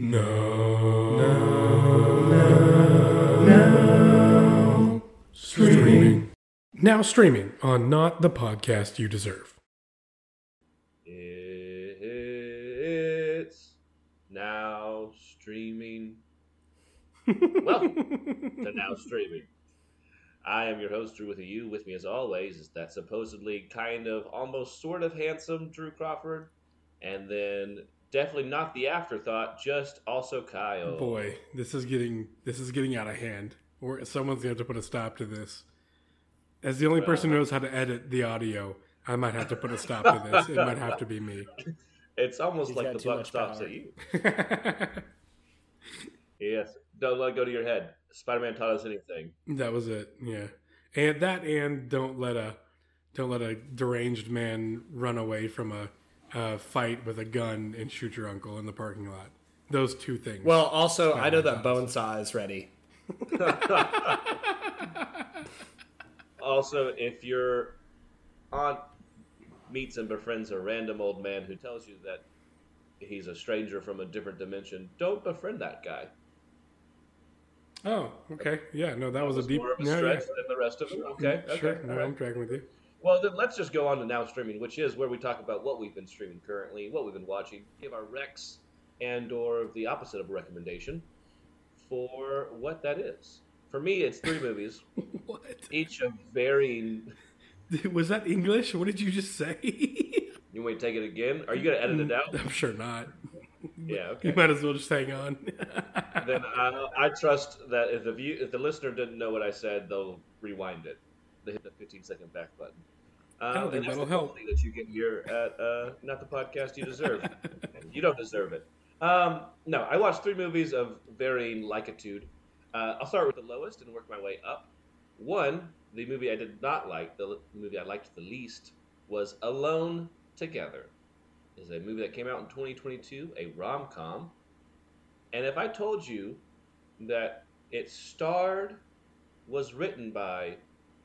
No. No. No. No. Streaming. Now streaming on Not the Podcast You Deserve. It's now streaming. Welcome to Now Streaming. I am your host, Drew with a U. With me, as always, is that supposedly kind of almost sort of handsome Drew Crawford. And then definitely not the afterthought, just also Kyle. Boy, this is getting this is getting out of hand. Or someone's gonna have to put a stop to this. As the only person who knows how to edit the audio, I might have to put a stop to this. It might have to be me. It's almost He's like the too buck stops power. at you. Yes. Don't let it go to your head. Spider Man taught us anything. that was it. Yeah, and that and don't let a don't let a deranged man run away from a, a fight with a gun and shoot your uncle in the parking lot. Those two things. Well, also, I know that bone saw is ready. Also, if your aunt meets and befriends a random old man who tells you that he's a stranger from a different dimension, don't befriend that guy. oh, okay. Yeah, no, that was a deep. more of a no, stretch yeah. than the rest of them. Okay, mm, okay, Sure, all no, right. I'm tracking with you. Well, then let's just go on to now streaming, which is where we talk about what we've been streaming currently, what we've been watching, give our recs and or the opposite of a recommendation for what that is. For me, it's three movies, What each of varying. was that English? What did you just say? You want me to take it again? Are you going to edit it mm, out? I'm sure not. Yeah, okay. You might as well just hang on. then I, I trust that if the view, if the listener didn't know what I said, they'll rewind it. They hit the 15 second back button. Um, I don't think and that's the help. quality that you get here at uh, not the podcast you deserve. You don't deserve it. Um, no, I watched three movies of varying likitude. Uh, I'll start with the lowest and work my way up. One, the movie I did not like, the movie I liked the least, was Alone Together. It's a movie that came out in 2022, a rom com. And if I told you that it starred, was written by,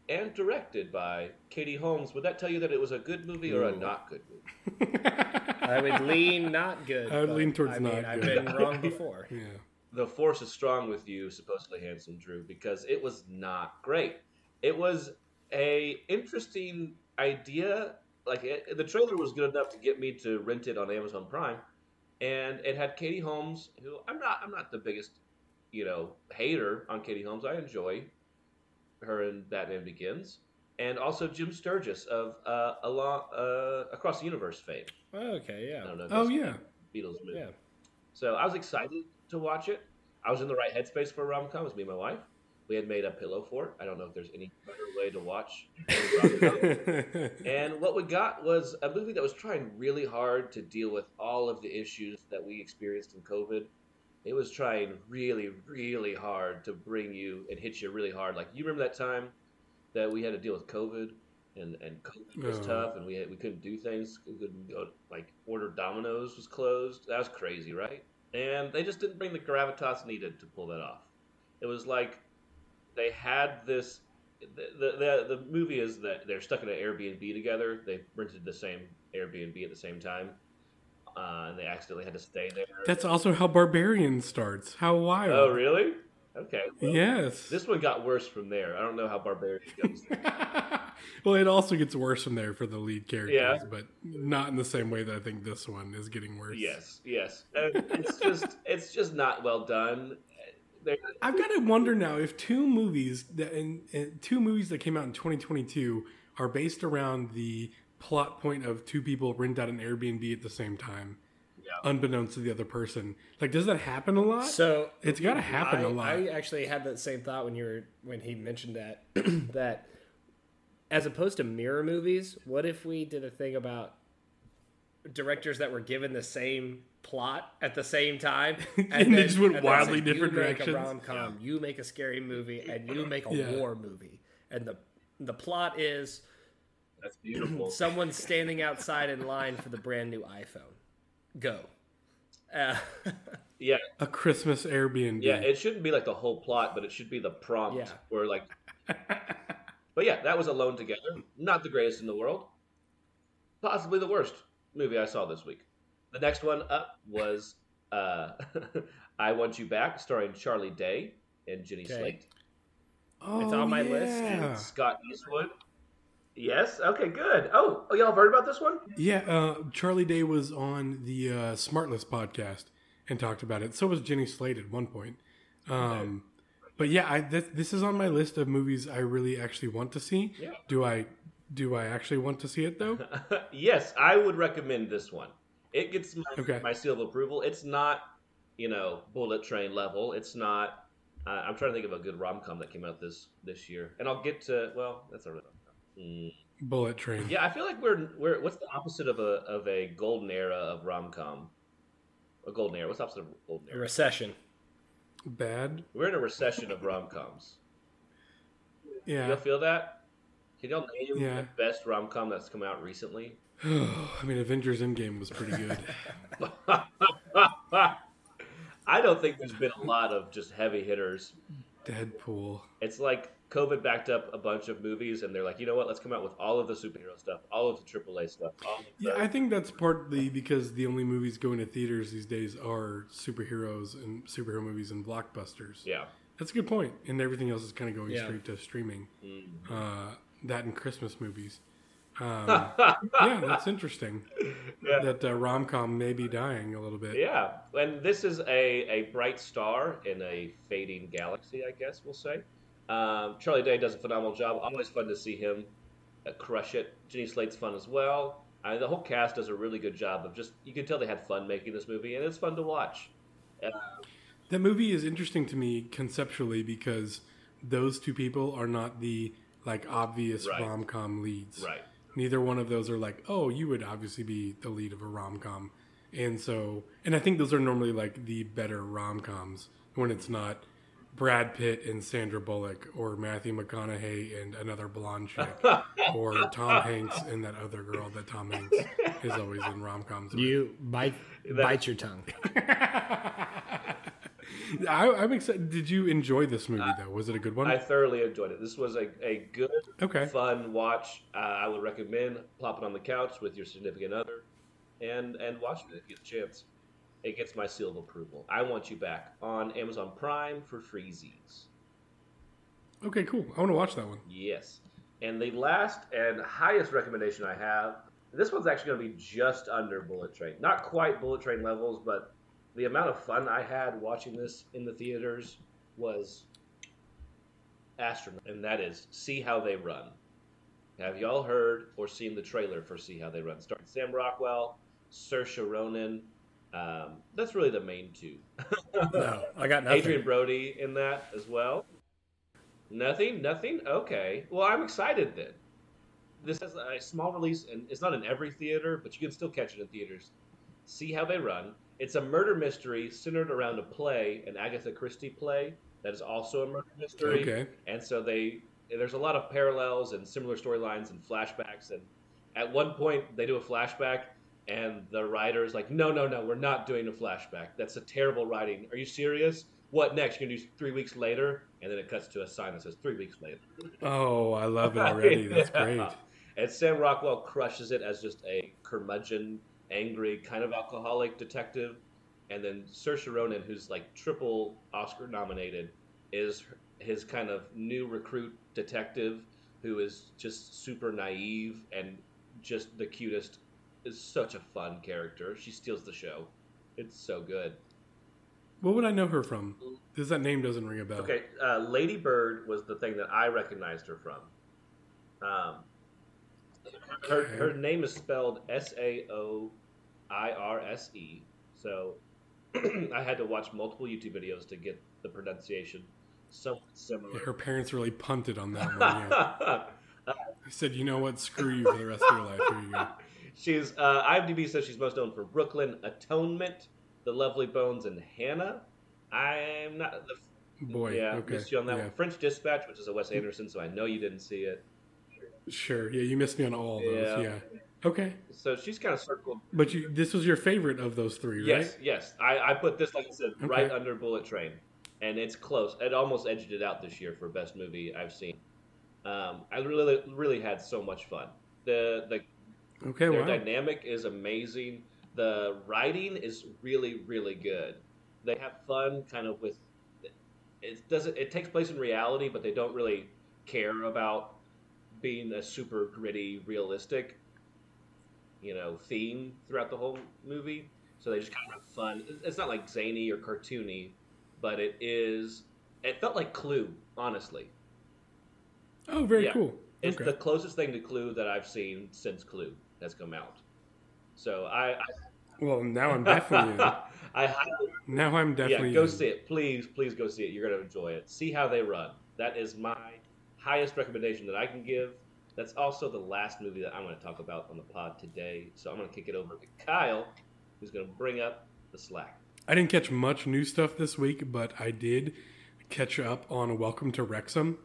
and directed by Katie Holmes, would that tell you that it was a good movie or a not good movie? I would lean not good. I would lean towards I mean, not I've been wrong before. yeah. the force is strong with you, supposedly handsome Drew, because it was not great. It was a interesting idea. Like it, the trailer was good enough to get me to rent it on Amazon Prime, and it had Katie Holmes, who I'm not. I'm not the biggest, you know, hater on Katie Holmes. I enjoy her in Batman Begins, and also Jim Sturgess of uh, along uh, Across the Universe fame. Okay, I yeah, don't know. Oh yeah. Beatles movie. yeah. So I was excited to watch it. I was in the right headspace for a rom com. It was me and my wife. We had made a pillow for it. I don't know if there's any better way to watch and what we got was a movie that was trying really hard to deal with all of the issues that we experienced in COVID. It was trying really, really hard to bring you and hit you really hard. Like you remember that time that we had to deal with COVID, and and COVID was tough, and we had, we couldn't do things. We couldn't go like order Domino's was closed. That was crazy, right? And they just didn't bring the gravitas needed to pull that off. It was like they had this. The, the, the, the movie is that they're stuck in an Airbnb together. They rented the same Airbnb at the same time, uh, and they accidentally had to stay there. That's also how Barbarian starts. How wild. oh, really? Okay. well, Yes. This one got worse from there. I don't know how Barbarian goes. well, it also gets worse from there for the lead characters, Yeah. but not in the same way that I think this one is getting worse. yes, yes. And it's just it's just not well done. They're- I've got to wonder now if two movies that and, and two movies that came out in 2022 are based around the plot point of two people rent out an Airbnb at the same time, Yeah. unbeknownst to the other person. Like, does that happen a lot? So it's got to happen I, a lot. I actually had that same thought when you were when he mentioned that that as opposed to mirror movies, what if we did a thing about directors that were given the same plot at the same time And they just went then wildly said, different you make a rom com, you make a scary movie, and you make a Yeah. war movie, and the the plot is That's beautiful. someone standing outside in line for the brand new iPhone. Go. Uh, yeah, a Christmas Airbnb. yeah. It shouldn't be like the whole plot, but it should be the prompt Yeah. where like. But yeah, that was Alone Together. Not the greatest in the world. Possibly the worst movie I saw this week. The next one up was uh, I Want You Back, starring Charlie Day and Jenny Okay. Slate. Oh, it's on my list. And Scott Eastwood. Yes. Okay. Good. Oh, oh, y'all have heard about this one? Yeah, uh, Charlie Day was on the uh, Smartless podcast and talked about it. So was Jenny Slate at one point. Um, But yeah, I, th- this is on my list of movies I really actually want to see. Yeah. Do I? Do I actually want to see it though? yes, I would recommend this one. It gets my, Okay. my seal of approval. It's not, you know, Bullet Train level. It's not. Uh, I'm trying to think of a good rom com that came out this this year, and I'll get to. Well, that's a. Mm. Bullet Train. Yeah, I feel like we're we're. What's the opposite of a of a golden era of rom com? A golden era. What's the opposite of golden A era? recession. Bad. We're in a recession of rom coms. Yeah. Y'all feel that? Can y'all name Yeah. the best rom com that's come out recently? I mean, Avengers Endgame was pretty good. I don't think there's been a lot of just heavy hitters. Deadpool. It's like COVID backed up a bunch of movies, and they're like, you know what? Let's come out with all of the superhero stuff, all of the AAA stuff. All of the... Yeah, I think that's partly because the only movies going to theaters these days are superheroes and superhero movies and blockbusters. yeah. That's a good point. And everything else is kind of going Yeah. straight to streaming. Mm. Uh, that and Christmas movies. Um, yeah, that's interesting. Yeah. That uh, rom com may be dying a little bit. Yeah, and this is a, a bright star in a fading galaxy, I guess we'll say. Um, Charlie Day does a phenomenal job. Always fun to see him uh, crush it. Jenny Slate's fun as well. I the whole cast does a really good job of just, you can tell they had fun making this movie, and it's fun to watch. Uh, That movie is interesting to me conceptually because those two people are not the like obvious Right. rom com leads. right. Neither one of those are like, oh, you would obviously be the lead of a rom com. And so, and I think those are normally like the better rom coms when it's not Brad Pitt and Sandra Bullock or Matthew McConaughey and another blonde chick or Tom Hanks and that other girl that Tom Hanks is always in rom coms. You bite bite your tongue. I, I'm excited. Did you enjoy this movie though? Was it a good one? I thoroughly enjoyed it. This was a, a good, okay. fun watch. Uh, I would recommend plop it on the couch with your significant other and, and watch it if you get a chance. It gets my seal of approval. I Want You Back on Amazon Prime for freezies. Okay, cool. I want to watch that one. Yes. And the last and highest recommendation I have, this one's actually going to be just under Bullet Train. Not quite Bullet Train levels, but the amount of fun I had watching this in the theaters was astronomical. And that is See How They Run. Have y'all heard or seen the trailer for See How They Run? Starring Sam Rockwell, Saoirse Ronan. Um, that's really the main two. No, I got nothing. Adrien Brody in that as well. Nothing, nothing. Okay. Well, I'm excited then. This is a small release, and it's not in every theater, but you can still catch it in theaters. See how they run. It's a murder mystery centered around a play, an Agatha Christie play that is also a murder mystery. Okay. And so they there's a lot of parallels and similar storylines and flashbacks. And at one point, they do a flashback, and the writer is like, "No, no, no, we're not doing a flashback. That's a terrible writing. Are you serious? What next? You're gonna do three weeks later?" And then it cuts to a sign that says three weeks later. Oh, I love it already. That's Yeah. great. And Sam Rockwell crushes it as just a curmudgeon, angry, kind of alcoholic detective. And then Saoirse Ronan, who's like triple Oscar nominated, is his kind of new recruit detective who is just super naive and just the cutest. Is such a fun character. She steals the show. It's so good. What would I know her from? Because that name doesn't ring a bell. Okay, uh, Lady Bird was the thing that I recognized her from. Um, her, Okay. her name is spelled S A O I R S E, so I had to watch multiple YouTube videos to get the pronunciation somewhat Yeah, similar. her parents really punted on that one. Yeah. They said, you know what? Screw you for the rest of your life. Here you go. she's uh, IMDb says she's most known for Brooklyn Atonement, The Lovely Bones, and Hannah. I'm not the Boy. yeah, okay. missed you on that yeah. one. French Dispatch, which is a Wes Anderson, so I know you didn't see it. Sure. Yeah, you missed me on all those. Yeah. Yeah. Okay. So she's kind of circled But you, this was your favorite of those three, right? Yes, yes. I, I put this, like I said, Okay. right under Bullet Train, and it's close. It almost edged it out this year for best movie I've seen. Um, I really, really had so much fun. The the Okay. their Wow. dynamic is amazing. The writing is really, really good. They have fun, kind of with. It doesn't. It takes place in reality, but they don't really care about being a super gritty, realistic, you know, theme throughout the whole movie. So they just kind of have fun. It's not like zany or cartoony, but it is. It felt like Clue, honestly. Oh, very Yeah. cool. It's Okay. the closest thing to Clue that I've seen since Clue has come out. So I, Well, now I'm definitely in. I, I highly, Now I'm definitely yeah, go in. see it, please, please go see it. You're gonna enjoy it. See how they run. That is my highest recommendation that I can give. That's also the last movie that I'm going to talk about on the pod today. So I'm going to kick it over to Kyle, who's going to bring up the slack. I didn't catch much new stuff this week, but I did catch up on Welcome to Wrexham.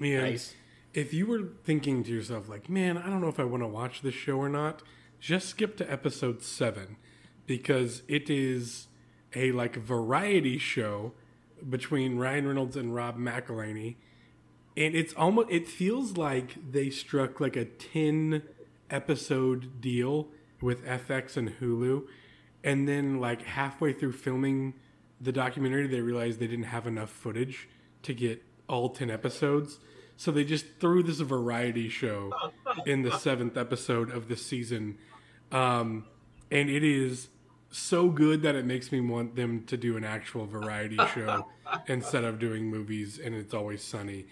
And Nice. If you were thinking to yourself, like, man, I don't know if I want to watch this show or not, just skip to episode seven because it is a like variety show between Ryan Reynolds and Rob McElhenney. And it's almost it feels like they struck like a 10 episode deal with FX and Hulu. And then like halfway through filming the documentary they realized they didn't have enough footage to get all 10 episodes. So they just threw this variety show in the seventh episode of the season. Um, and it is so good that it makes me want them to do an actual variety show instead of doing movies and it's always sunny.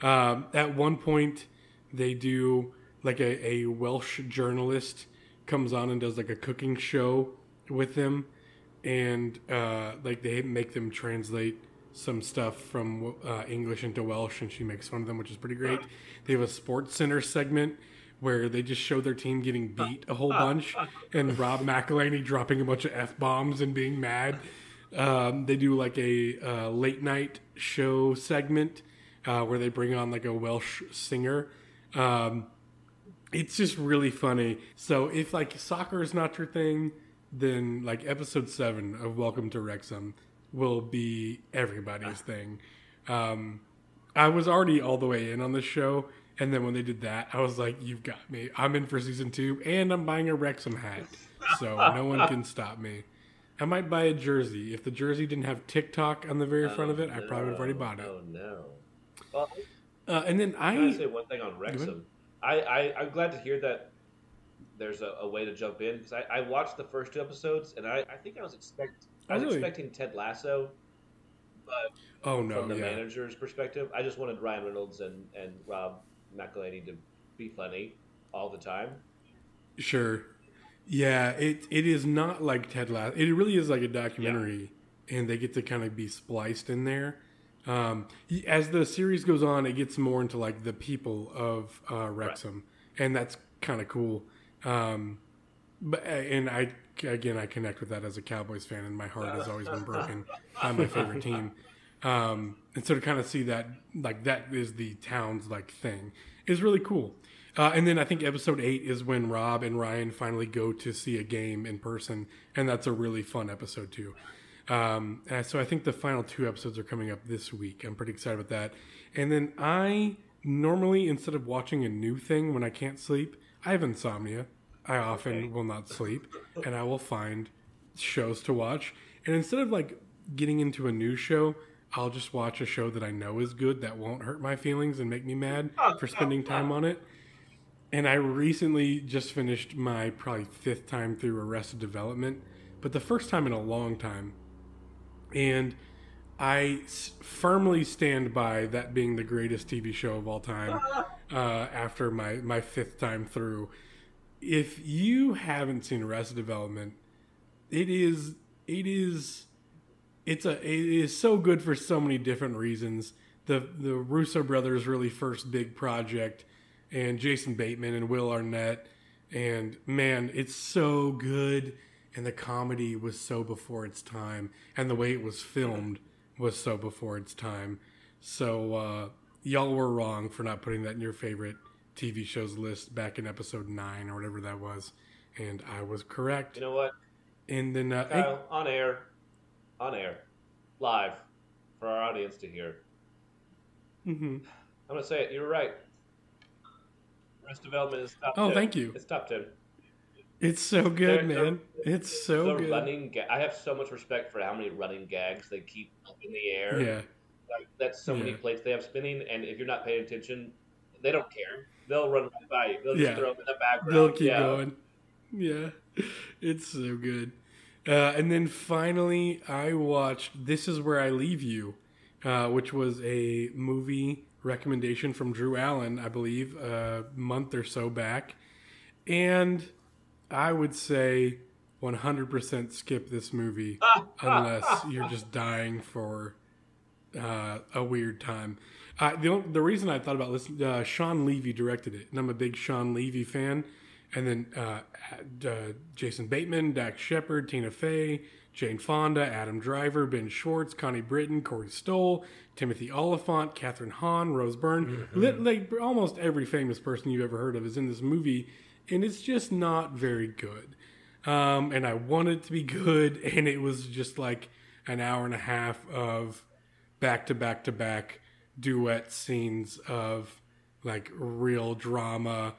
Um, at one point, they do like a, a Welsh journalist comes on and does like a cooking show with them, and uh, like they make them translate some stuff from uh, English into Welsh, and she makes fun of them, which is pretty great. They have a Sports Center segment where they just show their team getting beat a whole bunch, and Rob McElhenney dropping a bunch of f bombs and being mad. Um, they do like a uh, late night show segment uh, where they bring on like a Welsh singer. Um, it's just really funny. So if like soccer is not your thing, then like episode seven of Welcome to Wrexham will be everybody's thing. Um, I was already all the way in on this show, and then when they did that, I was like, "You've got me. I'm in for season two, and I'm buying a Wrexham hat, so no one can stop me." I might buy a jersey. If the jersey didn't have TikTok on the very front of it, I probably would have already bought it. Oh no. Well, Uh, and then Can I I, say one thing on Wrexham? I, I I'm glad to hear that there's a, a way to jump in because I, I watched the first two episodes and I, I think I was expect I was really? expecting Ted Lasso, but oh no, from the yeah, manager's perspective, I just wanted Ryan Reynolds and and Rob McElhenney to be funny all the time. Sure. Yeah, it it is not like Ted Lasso. It really is like a documentary, and they get to kind of be spliced in there. Um, as the series goes on, it gets more into like the people of uh, Wrexham, and that's kind of cool. Um, but and I again I connect with that as a Cowboys fan, and my heart has always been broken by my favorite team. Um, and so to kind of see that like that is the town's like thing is really cool. Uh, and then I think episode eight is when Rob and Ryan finally go to see a game in person, and that's a really fun episode too. Um, and so I think the final two episodes are coming up this week. I'm pretty excited about that. And then I normally, instead of watching a new thing when I can't sleep, I have insomnia. I often will not sleep, and I will find shows to watch. And instead of like getting into a new show, I'll just watch a show that I know is good that won't hurt my feelings and make me mad for spending time on it. And I recently just finished my probably fifth time through Arrested Development, but the first time in a long time. And I s- firmly stand by that being the greatest TV show of all time uh, after my, my fifth time through. If you haven't seen Arrested Development, it is it is it's a it is so good for so many different reasons. The the Russo brothers really first big project, and Jason Bateman and Will Arnett, and man, it's so good. And the comedy was so before its time, and the way it was filmed was so before its time. So uh, y'all were wrong for not putting that in your favorite TV shows list back in episode nine or whatever that was, and I was correct. You know what, And then uh, hey, On air, on air, live for our audience to hear. Mm-hmm. I'm gonna say it. You're right. Rest development is top. Oh, 10. thank you. It's top ten. It's so good, They're- man. It's so the good. running. Ga- I have so much respect for how many running gags they keep up in the air. Yeah. Like, that's so many plates they have spinning, and if you're not paying attention, they don't care. They'll run right by you. They'll just Yeah. throw them in the background. They'll keep yeah. going. Yeah, it's so good. Uh, and then finally, I watched "This Is Where I Leave You," uh, which was a movie recommendation from Drew Allen, I believe, a month or so back. And I would say 100% skip this movie unless you're just dying for uh, a weird time. Uh, the the reason I thought about listening, uh, Shawn Levy directed it, and I'm a big Shawn Levy fan. And then uh, uh, Jason Bateman, Dax Shepard, Tina Fey, Jane Fonda, Adam Driver, Ben Schwartz, Connie Britton, Corey Stoll, Timothy Olyphant, Kathryn Hahn, Rose Byrne. Li- like almost every famous person you've ever heard of is in this movie, and it's just not very good. Um, and I wanted it to be good, and it was just like an hour and a half of back to back to back duet scenes of like real drama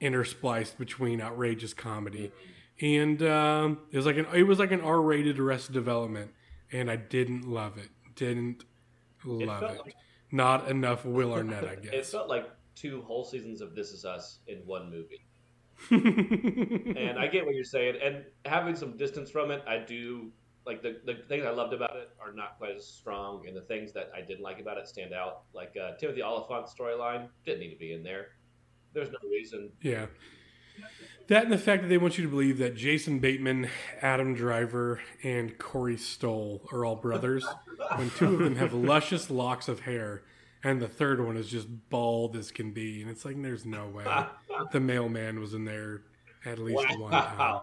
interspliced between outrageous comedy. And um, it was like an it was like an R rated Arrested Development, and I didn't love it. Didn't love felt it. like- Not enough Will Arnett, I guess. It felt like two whole seasons of This Is Us in one movie. And I get what you're saying. And having some distance from it, I do like the, the things I loved about it are not quite as strong, and the things that I didn't like about it stand out. Like uh, Timothy Olyphant's storyline didn't need to be in there. There's no reason. Yeah. That and the fact that they want you to believe that Jason Bateman, Adam Driver, and Corey Stoll are all brothers, when two of them have luscious locks of hair, and the third one is just bald as can be. And it's like, there's no way the mailman was in there at least one time.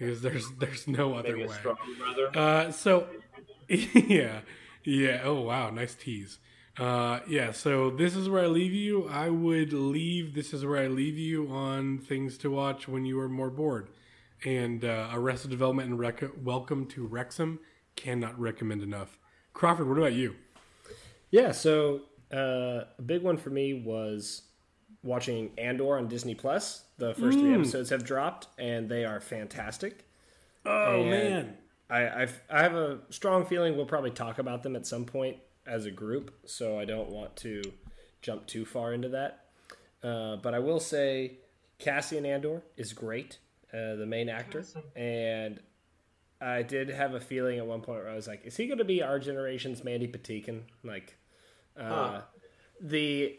Wow. Because there's there's no other Maybe a way. strong brother. Uh, so, yeah, yeah. Oh wow, nice tease. Uh, yeah. So this is where I leave you. I would leave. This is where I leave you on things to watch when you are more bored. And uh, Arrested Development and Rec- Welcome to Wrexham cannot recommend enough. Crawford, what about you? Yeah, so uh, a big one for me was watching Andor on Disney Plus. The first three episodes have dropped, and they are fantastic. Oh And man, I I've, I have a strong feeling we'll probably talk about them at some point as a group, so I don't want to jump too far into that. Uh, but I will say Cassian Andor is great, uh, the main actor, and I did have a feeling at one point where I was like, "Is he going to be our generation's Mandy Patinkin?" Like uh, Huh. the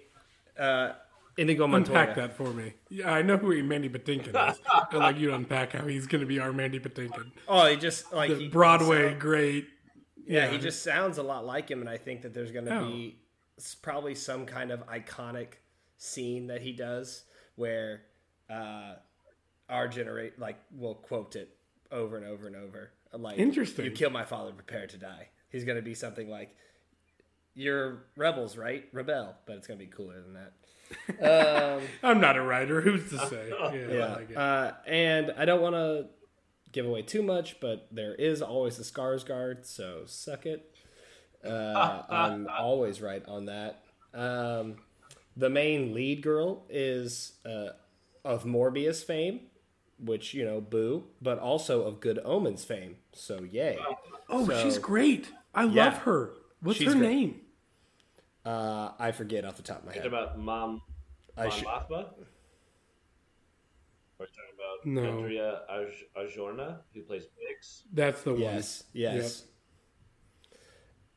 uh, Indigo Montoya. unpack that for me. Yeah, I know who Mandy Patinkin is. I'd like you to unpack how he's going to be our Mandy Patinkin. Oh, he just like The he, Broadway so- great. Yeah, he just sounds a lot like him, and I think that there's going to Oh. be probably some kind of iconic scene that he does where uh, our generate like will quote it over and over and over. Like, Interesting. You kill my father, prepare to die. He's going to be something like, "You're rebels, right? Rebel," but it's going to be cooler than that. Um, I'm not a writer. Who's to say? Yeah, yeah, like uh, and I don't want to give away too much, but there is always the Skarsgård, so suck it. Uh, I'm always right on that. Um, the main lead girl is uh, of Morbius fame, which you know, boo, but also of Good Omens fame. So yay! Oh, So- she's great. I Yeah. love her. What's She's her great. name? Uh, I forget off the top of my Talking head. about Mom, I Mom should- Mothma? We're talking about No. Andrea Aj- Ajorna, who plays Bix. That's the one. Yes, yes.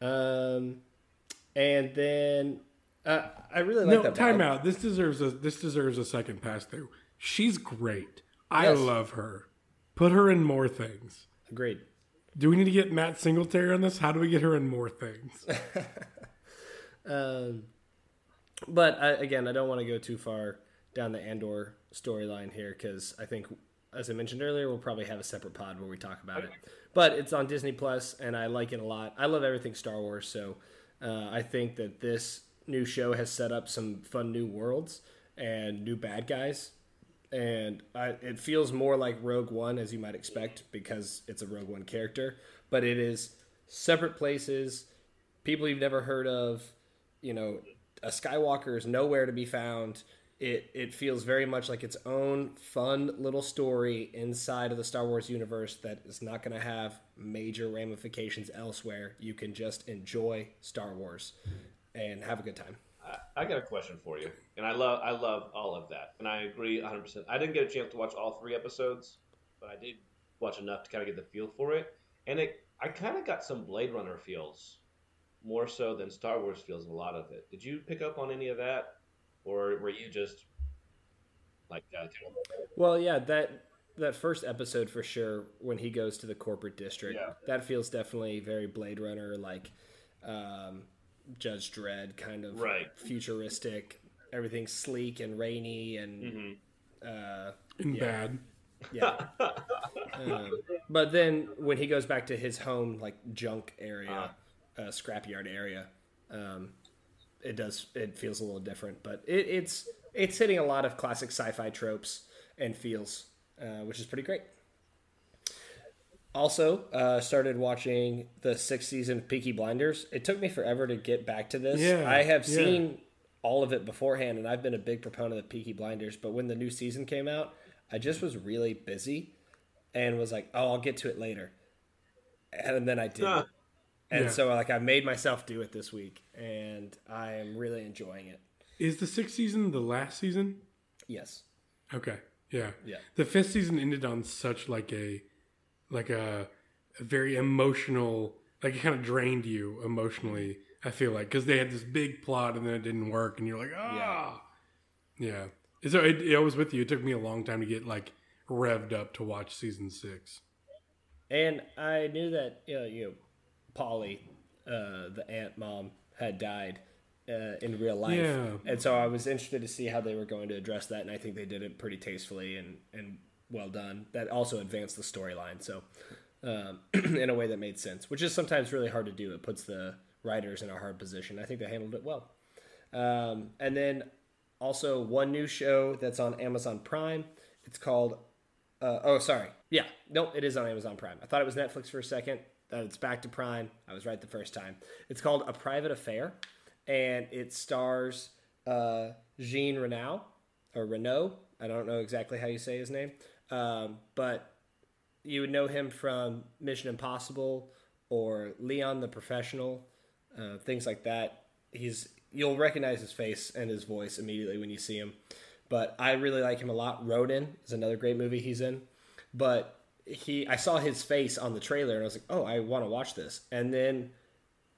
Um, and then uh, I really one. like No, that. time Val- out. This deserves a this deserves a second pass through. She's great. I Yes. love her. Put her in more things. Agreed. Do we need to get Matt Singletary on this? How do we get her in more things? Um, but I, again, I don't want to go too far down the Andor storyline here because I think, as I mentioned earlier, we'll probably have a separate pod where we talk about it. But it's on Disney Plus, and I like it a lot. I love everything Star Wars, so uh, I think that this new show has set up some fun new worlds and new bad guys. And I, it feels more like Rogue One, as you might expect, because it's a Rogue One character. But it is separate places, people you've never heard of. You know, a Skywalker is nowhere to be found. It it feels very much like its own fun little story inside of the Star Wars universe that is not going to have major ramifications elsewhere. You can just enjoy Star Wars and have a good time. I, I got a question for you, and I love I love all of that, and I agree 100. percent I didn't get a chance to watch all three episodes, but I did watch enough to kind of get the feel for it, and it I kind of got some Blade Runner feels, more so than Star Wars feels a lot of it. Did you pick up on any of that, or were you just like that? Well, yeah, that that first episode for sure when he goes to the corporate district, Yeah. that feels definitely very Blade Runner like um, Judge Dredd kind of Right. futuristic. Everything's sleek and rainy and Mhm. uh, And Yeah. bad. yeah. um, but then when he goes back to his home like junk area, Uh-huh. Uh, scrapyard area, um, it does it feels a little different. But it, it's it's hitting a lot of classic sci-fi tropes and feels, uh, which is pretty great. Also, uh, started watching the sixth season of Peaky Blinders. It took me forever to get back to this. Yeah, I have yeah. seen all of it beforehand, and I've been a big proponent of Peaky Blinders. But when the new season came out, I just was really busy and was like, "Oh, I'll get to it later," and then I didn't. And Yeah. so, like, I made myself do it this week, and I am really enjoying it. Is the sixth season the last season? Yes. Okay. Yeah. Yeah. The fifth season ended on such like a like a, a very emotional like it kind of drained you emotionally. I feel like because they had this big plot and then it didn't work, and you're like, ah, yeah. So it, it was with you. It took me a long time to get like revved up to watch season six. And I knew that you know, you know Polly, uh, the aunt mom, had died uh, in real life, Yeah. and so I was interested to see how they were going to address that, and I think they did it pretty tastefully and and well done. That also advanced the storyline, so um, in a way that made sense, which is sometimes really hard to do. It puts the writers in a hard position. I think they handled it well. Um, and then also one new show that's on Amazon Prime. It's called uh, oh, sorry. Yeah, no, it is on Amazon Prime. I thought it was Netflix for a second. That it's back to Prime. I was right the first time. It's called A Private Affair, and it stars uh, Jean Renault or Renault. I don't know exactly how you say his name, um, but you would know him from Mission Impossible or Leon the Professional, uh, things like that. He's you'll recognize his face and his voice immediately when you see him. But I really like him a lot. Ronin is another great movie he's in. But he, I saw his face on the trailer and I was like, oh, I want to watch this. And then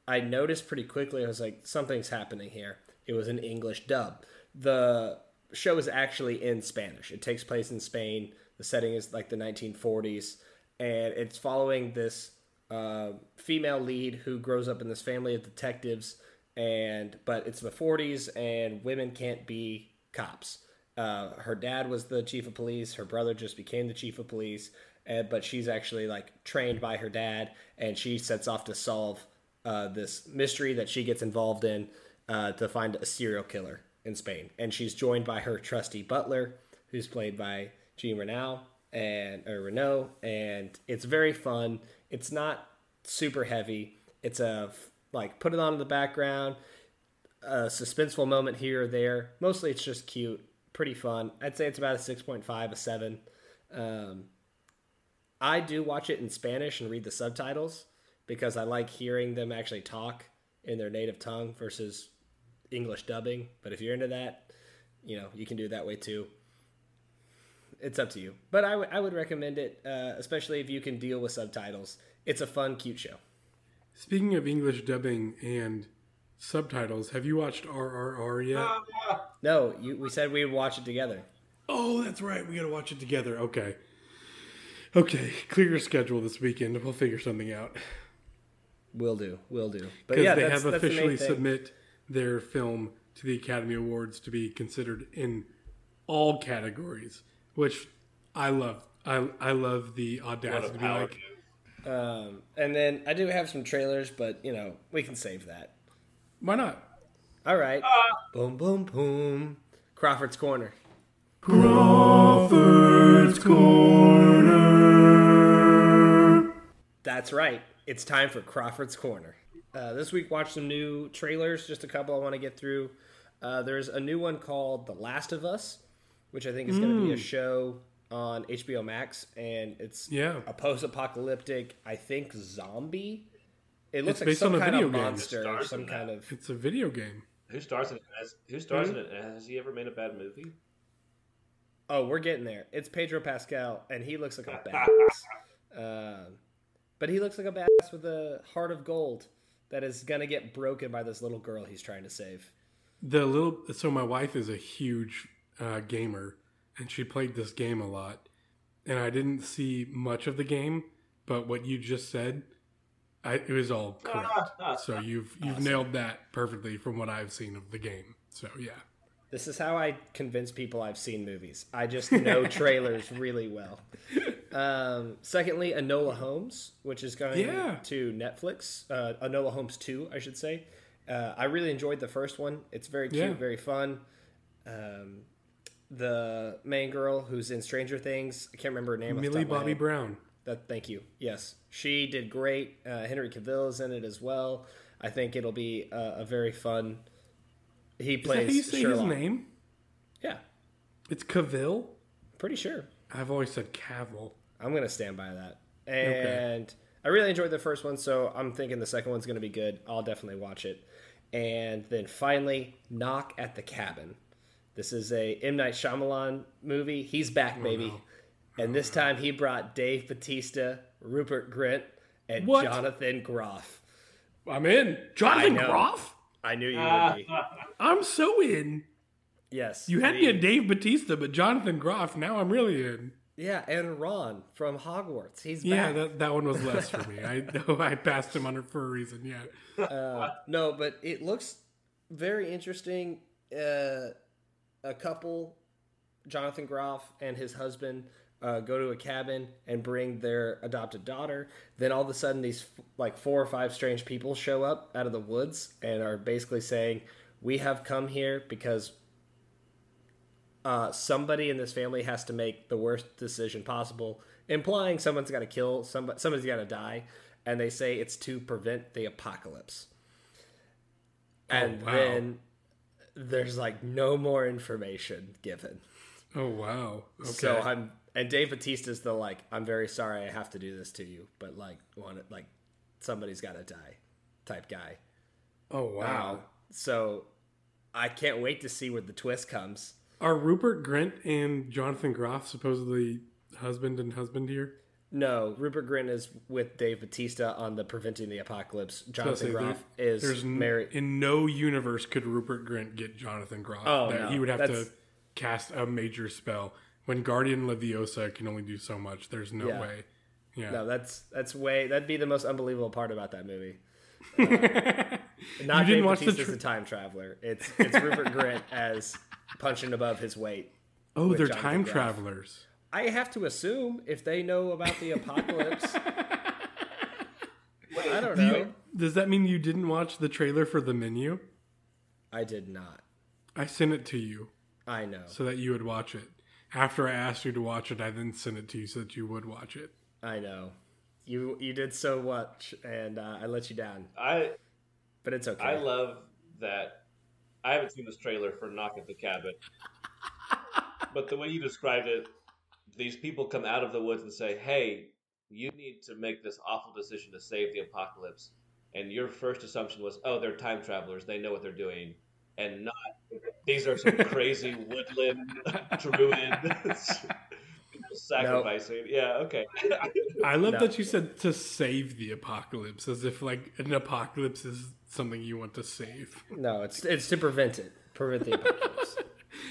I noticed pretty quickly, I was like, something's happening here. It was an English dub. The show is actually in Spanish. It takes place in Spain. The setting is like the 1940s, and it's following this uh, female lead who grows up in this family of detectives. And but it's the 40s, and women can't be cops. Uh, her dad was the chief of police. Her brother just became the chief of police, and, but she's actually like trained by her dad, and she sets off to solve uh, this mystery that she gets involved in uh, to find a serial killer in Spain. And she's joined by her trusty butler, who's played by Jean Renault and or Renault, and it's very fun. It's not super heavy. It's a like put it on in the background, a suspenseful moment here or there. Mostly, it's just cute, pretty fun. I'd say it's about a six point five, a seven. Um, I do watch it in Spanish and read the subtitles because I like hearing them actually talk in their native tongue versus English dubbing. But if you're into that, you know, you can do it that way too. It's up to you. But I would- I would recommend it, uh, especially if you can deal with subtitles. It's a fun, cute show. Speaking of English dubbing and subtitles, have you watched RRR yet? No, you, we said we would watch it together. Oh, that's right. We got to watch it together. Okay. Okay. Clear your schedule this weekend. We'll figure something out. Will do. Will do. But Because yeah, they that's, have that's the officially submit their film to the Academy Awards to be considered in all categories, which I love. I I love the audacity a to be like. Um, and then I do have some trailers, but you know we can save that. why not? All right. Boom, boom, boom. Crawford's corner. Crawford's Corner. That's right. It's time for Crawford's Corner. Uh, this week, watch some new trailers. Just a couple I want to get through. Uh, there's a new one called The Last of Us, which I think is going to Hmm. be a show on HBO Max, and it's Yeah. a post-apocalyptic, I think, zombie. It looks It's like based some on a kind video of game. monster, Stars some kind that. of. It's a video game. Who stars in it? Has, who stars in it? Has he ever made a bad movie? Oh, we're getting there. It's Pedro Pascal, and he looks like a badass. um, but he looks like a badass with a heart of gold that is gonna get broken by this little girl he's trying to save. The little so my wife is a huge uh, gamer, and she played this game a lot, and I didn't see much of the game, but what you just said, I, it was all correct. so you've you've nailed that perfectly from what I've seen of the game. So yeah, This is how I convince people I've seen movies. I just know trailers really well. Um, secondly, Enola Holmes, which is going Yeah. to Netflix. Uh, Enola Holmes 2, I should say. Uh, I really enjoyed the first one. It's very cute, Yeah. very fun. Um, the main girl who's in Stranger Things, I can't remember her name. Millie top of my Bobby. Brown. That, thank you. Yes, she did great. Uh, Henry Cavill is in it as well. I think it'll be a, a very fun. He Is that plays you say Sherlock. his name? Yeah, It's Cavill. pretty sure. I've always said Cavill. I'm gonna stand by that. And I really enjoyed the first one, so I'm thinking the second one's gonna be good. I'll definitely watch it. And then finally, Knock at the Cabin. This is a M Night Shyamalan movie. He's back, oh, baby. no. And this time he brought Dave Batista, Rupert Grint, and What? Jonathan Groff. I'm in. Jonathan know. Groff. I knew you would be. I'm so in. Yes. You had me at Dave Batista, but Jonathan Groff. Now I'm really in. Yeah, and Ron from Hogwarts. He's Yeah, back. that, that one was less for me. I know I passed him on for a reason. Yeah. Uh, no, but it looks very interesting. Uh, a couple, Jonathan Groff and his husband, uh, go to a cabin and bring their adopted daughter. Then all of a sudden, these like four or five strange people show up out of the woods and are basically saying, "We have come here because." Uh, somebody in this family has to make the worst decision possible, implying someone's got to kill somebody, somebody's got to die, and they say it's to prevent the apocalypse and wow. then there's like no more information given. Oh wow. Okay. So I'm and Dave Batista's the like I'm very sorry I have to do this to you, but like want it like somebody's got to die type guy. oh wow. So I can't wait to see where the twist comes. Are Rupert Grint and Jonathan Groff supposedly husband and husband here? No, Rupert Grint is with Dave Batista on the Preventing the Apocalypse. Jonathan Groff there- is There's married. in no universe could Rupert Grint get Jonathan Groff. Oh, that no, he would have that's- to cast a major spell. Wingardium Leviosa can only do so much, there's no Yeah. way. Yeah. No, that's that's way that'd be the most unbelievable part about that movie. Uh, you Not didn't Dave watch the tra- a time traveler. It's it's Rupert Grint as punching above his weight. Oh, they're Jonathan time Groff. travelers. I have to assume if they know about the apocalypse. I don't Do know. you- does that mean you didn't watch the trailer for the menu? I did not. I sent it to you I know. so that you would watch it. After I asked you to watch it, I then sent it to you so that you would watch it. I know. You you did so much, and uh, I let you down. I But it's okay. I love that. I haven't seen this trailer for Knock at the Cabin, but the way you described it, these people come out of the woods and say, "Hey, you need to make this awful decision to save the apocalypse." And your first assumption was, "Oh, they're time travelers. They know what they're doing," and not these are some crazy woodland druids sacrificing. Yeah, okay. I love No. that you said to save the apocalypse, as if like an apocalypse is something you want to save. no, it's it's to prevent it. Prevent the apocalypse.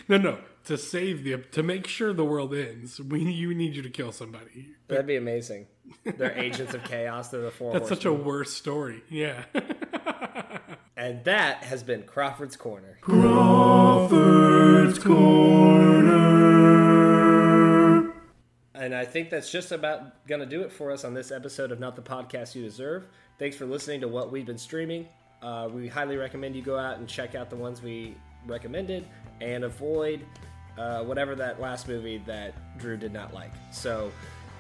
No, no, to save the to make sure the world ends. We you need you to kill somebody. That'd be amazing. They're agents of chaos. They're the four. That's such a worse story. Yeah. And that has been Crawford's Corner. Crawford's corner. I think that's just about going to do it for us on this episode of Not the Podcast You Deserve. Thanks for listening to what we've been streaming. Uh, we highly recommend you go out and check out the ones we recommended and avoid uh, whatever that last movie that Drew did not like. So,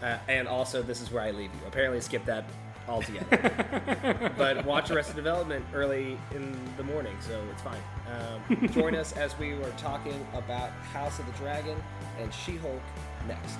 uh, and also, this is where I leave you. Apparently, skip that altogether. but watch Arrested Development early in the morning, so it's fine. Um, join us as we were talking about House of the Dragon and She Hulk next.